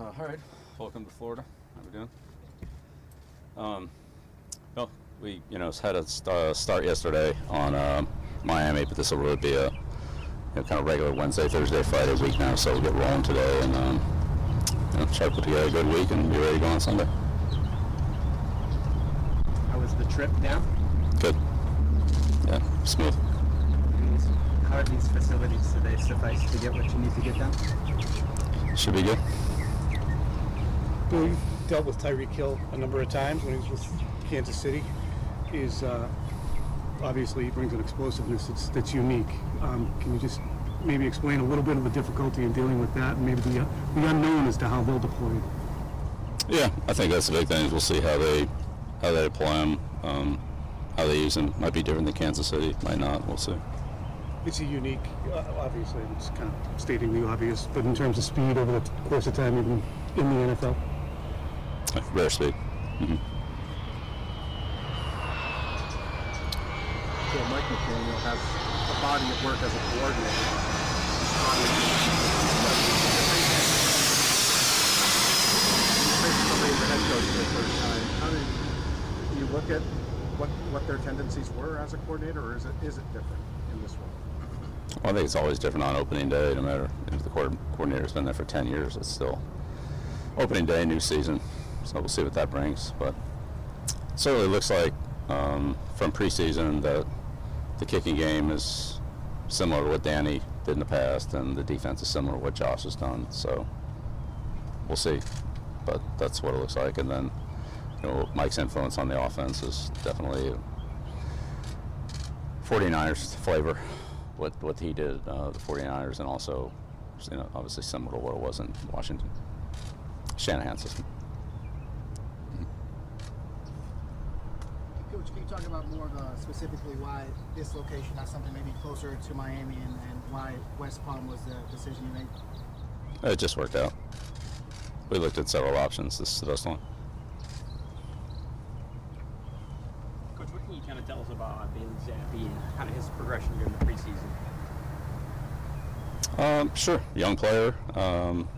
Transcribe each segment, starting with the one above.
Uh, all right, welcome to Florida. How we doing? Um, well, we you know had a st- uh, start yesterday on um Miami, but this will really be a you know, kind of regular Wednesday, Thursday, Friday week now. So we'll get rolling today and um, you know, try to put together a good week and be ready to go on Sunday. How was the trip down? Good. Yeah, smooth. How are these facilities? They suffice to get what you need to get done? Should be good. You dealt with Tyreek Hill a number of times when he was with Kansas City. Is uh, obviously he brings an explosiveness that's, that's unique. Um, can you just maybe explain a little bit of the difficulty in dealing with that, and maybe the, uh, the unknown as to how they'll deploy it? Yeah, I think that's the big thing. Is we'll see how they how they deploy him, um, how they use him. Might be different than Kansas City, might not. We'll see. Is he unique? Uh, obviously, it's kind of stating the obvious, but in terms of speed over the course of time, even in the NFL. Rare speed. Mm-hmm. So Mike McDaniel has a body of work as a coordinator. Somebody the head coach for the first time. How did you look at what what their tendencies were as a coordinator, or is it is it different in this role? Well, I think it's always different on opening day, no matter if the coordinator's been there for 10 years, it's still opening day, new season. So we'll see what that brings. But it certainly looks like um, from preseason that the kicking game is similar to what Danny did in the past, and the defense is similar to what Josh has done. So we'll see. But that's what it looks like. And then, you know, Mike's influence on the offense is definitely 49ers flavor, what what he did, uh, the 49ers, and also, you know, obviously similar to what it was in Washington. Shanahan system. Coach, can you talk about more of uh, specifically why this location, not something maybe closer to Miami, and, and why West Palm was the decision you made? It just worked out. We looked at several options. This is the best one. Coach, what can you kind of tell us about Bailey Zappe and kind of his progression during the preseason? Um, sure, young player. Um,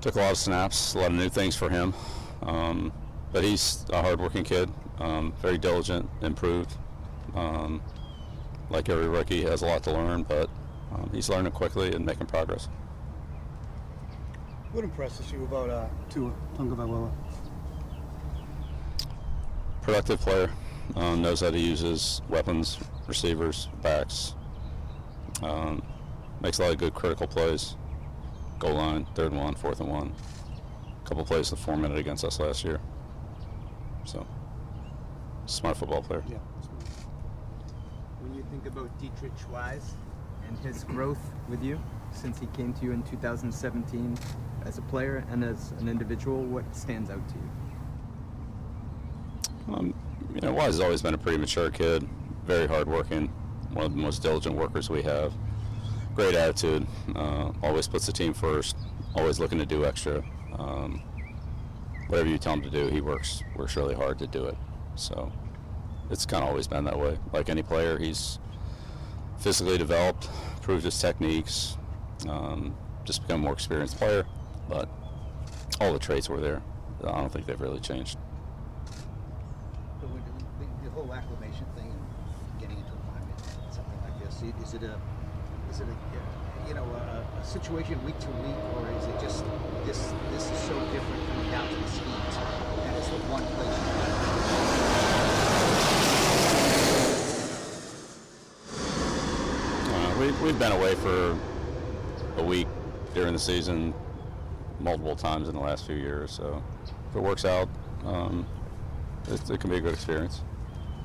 took a lot of snaps, a lot of new things for him. Um, but he's a hardworking kid, um, very diligent, improved. Um, like every rookie, he has a lot to learn, but um, he's learning quickly and making progress. What impresses you about uh, Tua Tagovailoa? productive player. Um, knows how to use his weapons, receivers, backs. Um, makes a lot of good critical plays. Goal line, third and one, fourth and one. A couple plays the four minute against us last year. So, smart football player. Yeah. When you think about Deatrich Wise and his growth with you since he came to you in 2017 as a player and as an individual, what stands out to you? Um, you know, Wise has always been a pretty mature kid, very hardworking, one of the most diligent workers we have. Great attitude, uh, always puts the team first, always looking to do extra. Um, whatever you tell him to do, he works works really hard to do it. So it's kind of always been that way. Like any player, he's physically developed, improved his techniques, um, just become a more experienced player. But all the traits were there. I don't think they've really changed. The, the, the whole acclimation thing and getting into a climate something like this, is it a, is it a, you know, a, a situation week to week, or is it just this, this is so different coming down to the skies that it's the one place? Uh, we, we've been away for a week during the season multiple times in the last few years. So if it works out, um, it, it can be a good experience.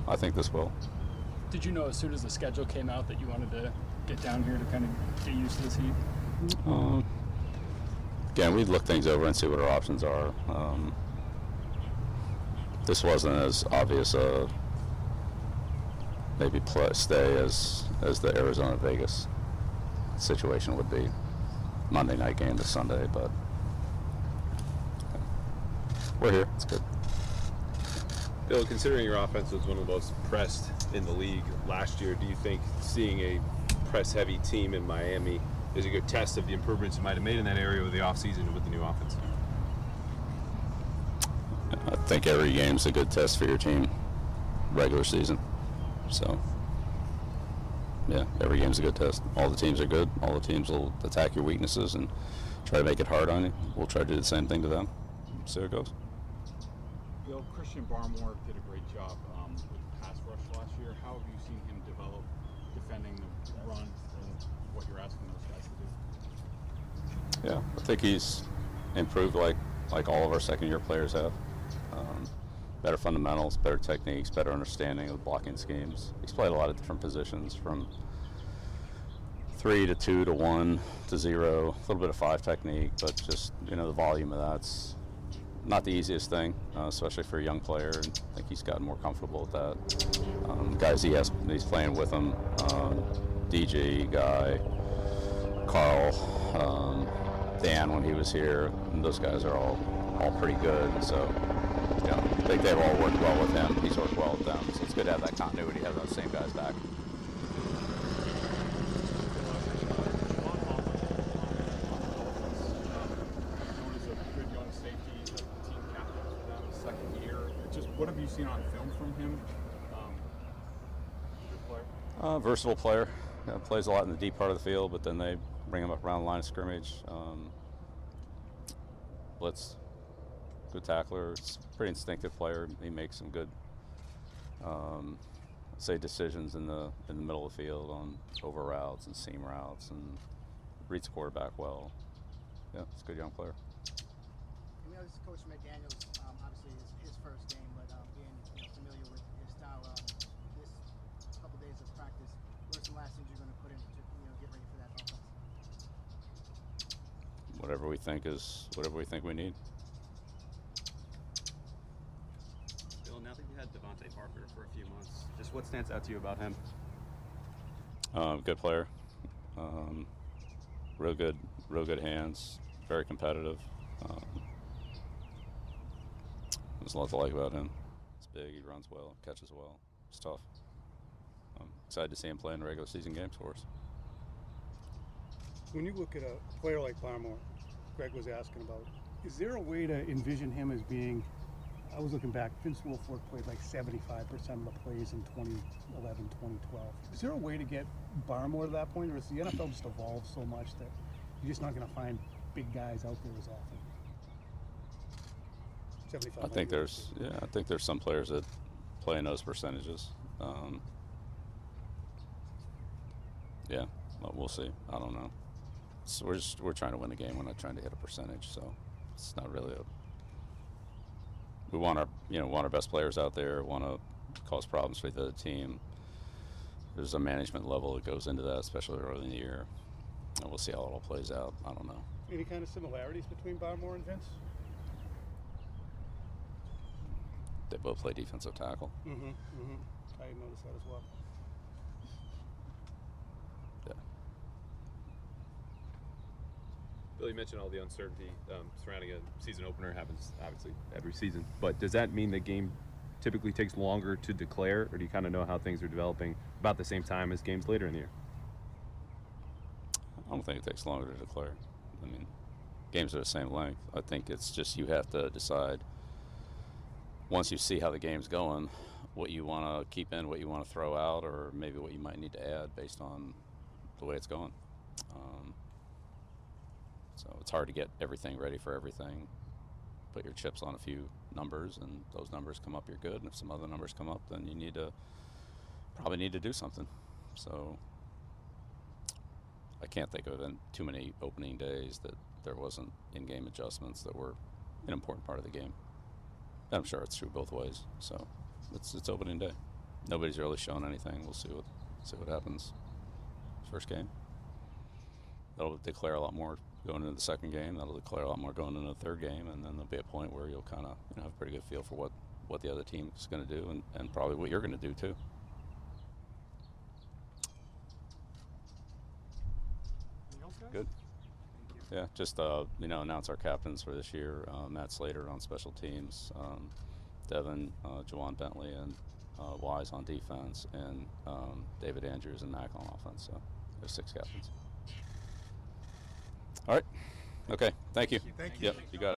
I think this will. Did you know as soon as the schedule came out that you wanted to get down here to kind of get used to this heat? Um, again, we'd look things over and see what our options are. Um, this wasn't as obvious a maybe play, stay as as the Arizona Vegas situation would be. Monday night game to Sunday, but we're here. It's good. Bill, considering your offense was one of the most pressed in the league last year, do you think seeing a press heavy team in Miami is a good test of the improvements you might have made in that area with the offseason with the new offense. I think every game's a good test for your team, regular season. So, yeah, every game's a good test. All the teams are good. All the teams will attack your weaknesses and try to make it hard on you. We'll try to do the same thing to them. See how it goes. Bill, Christian Barmore did a great job um, with pass rush last year. How have you seen him develop defending the run and what you're asking those guys to do? Yeah, I think he's improved like like all of our second year players have. Better fundamentals, better techniques, better understanding of blocking schemes. He's played a lot of different positions from three to two to one to zero, a little bit of five technique, but just you know the volume of that's not the easiest thing, uh, especially for a young player. And I think he's gotten more comfortable with that. Um, guys he has, he's playing with him, um, DG guy, Carl, um, Dan when he was here. Those guys are all all pretty good. So know, I think they've all worked well with him. He's worked well with them. So it's good to have that continuity, have those same guys back. what have you seen on film from him? Uh, versatile player. Uh, plays a lot in the deep part of the field, but then they bring him up around the line of scrimmage. Um, blitz, good tackler. Pretty instinctive player. He makes some good, um, say, decisions in the in the middle of the field on over routes and seam routes, and reads the quarterback well. Yeah, it's a good young player. I know this is Coach McDaniel's, um, obviously his, his first game, but um, being you know, familiar with his style, um, this couple days of practice, what are some last things you're going to put in to you know get ready for that offense? Whatever we think is whatever we think we need. Bill, now that you had DeVante Parker for a few months, what stands out to you about him? Um, good player. Um, real good, real good hands. Very competitive. Um, there's a lot to like about him. He's big. He runs well. Catches well. It's tough. I'm excited to see him play in regular season games for us. When you look at a player like Barmore, Greg was asking about, is there a way to envision him as being? I was looking back. Vince Wilfork played like 75% of the plays in 2011, 2012. Is there a way to get Barmore to that point, or is the NFL just evolved so much that you're just not going to find big guys out there as often? 75. I think there's, yeah, I think there's some players that play in those percentages. Um, yeah, but we'll see. I don't know. So we're just we're trying to win the game. We're not trying to hit a percentage. So it's not really a. We want our you know want our best players out there. Want to cause problems for the other team. There's a management level that goes into that, especially early in the year, and we'll see how it all plays out. I don't know. Any kind of similarities between Barmore and Vince? They both play defensive tackle. Mm-hmm. Mm-hmm. I noticed that as well. Bill, you mentioned all the uncertainty um, surrounding a season opener happens obviously every season, but does that mean the game typically takes longer to declare, or do you kind of know how things are developing about the same time as games later in the year? I don't think it takes longer to declare. I mean, games are the same length. I think it's just you have to decide once you see how the game's going, what you want to keep in, what you want to throw out, or maybe what you might need to add based on the way it's going. Um, so it's hard to get everything ready for everything. Put your chips on a few numbers, and those numbers come up, you're good. And if some other numbers come up, then you need to probably need to do something. So I can't think of too many opening days that there wasn't in-game adjustments that were an important part of the game. And I'm sure it's true both ways. So it's it's opening day. Nobody's really shown anything. We'll see what see what happens. First game. That'll declare a lot more going into the second game. That'll declare a lot more going into the third game, and then there'll be a point where you'll kind of you know, have a pretty good feel for what, what the other team's going to do, and, and probably what you're going to do too. Anything else, guys? Good. Yeah, just uh, you know, announce our captains for this year. Uh, Matt Slater on special teams, um, Devin, uh, Ja'Whaun Bentley, and uh, Wise on defense, and um, David Andrews and Mac on offense. So there's six captains. All right. Okay. Thank you. Thank you. Yep. You got it.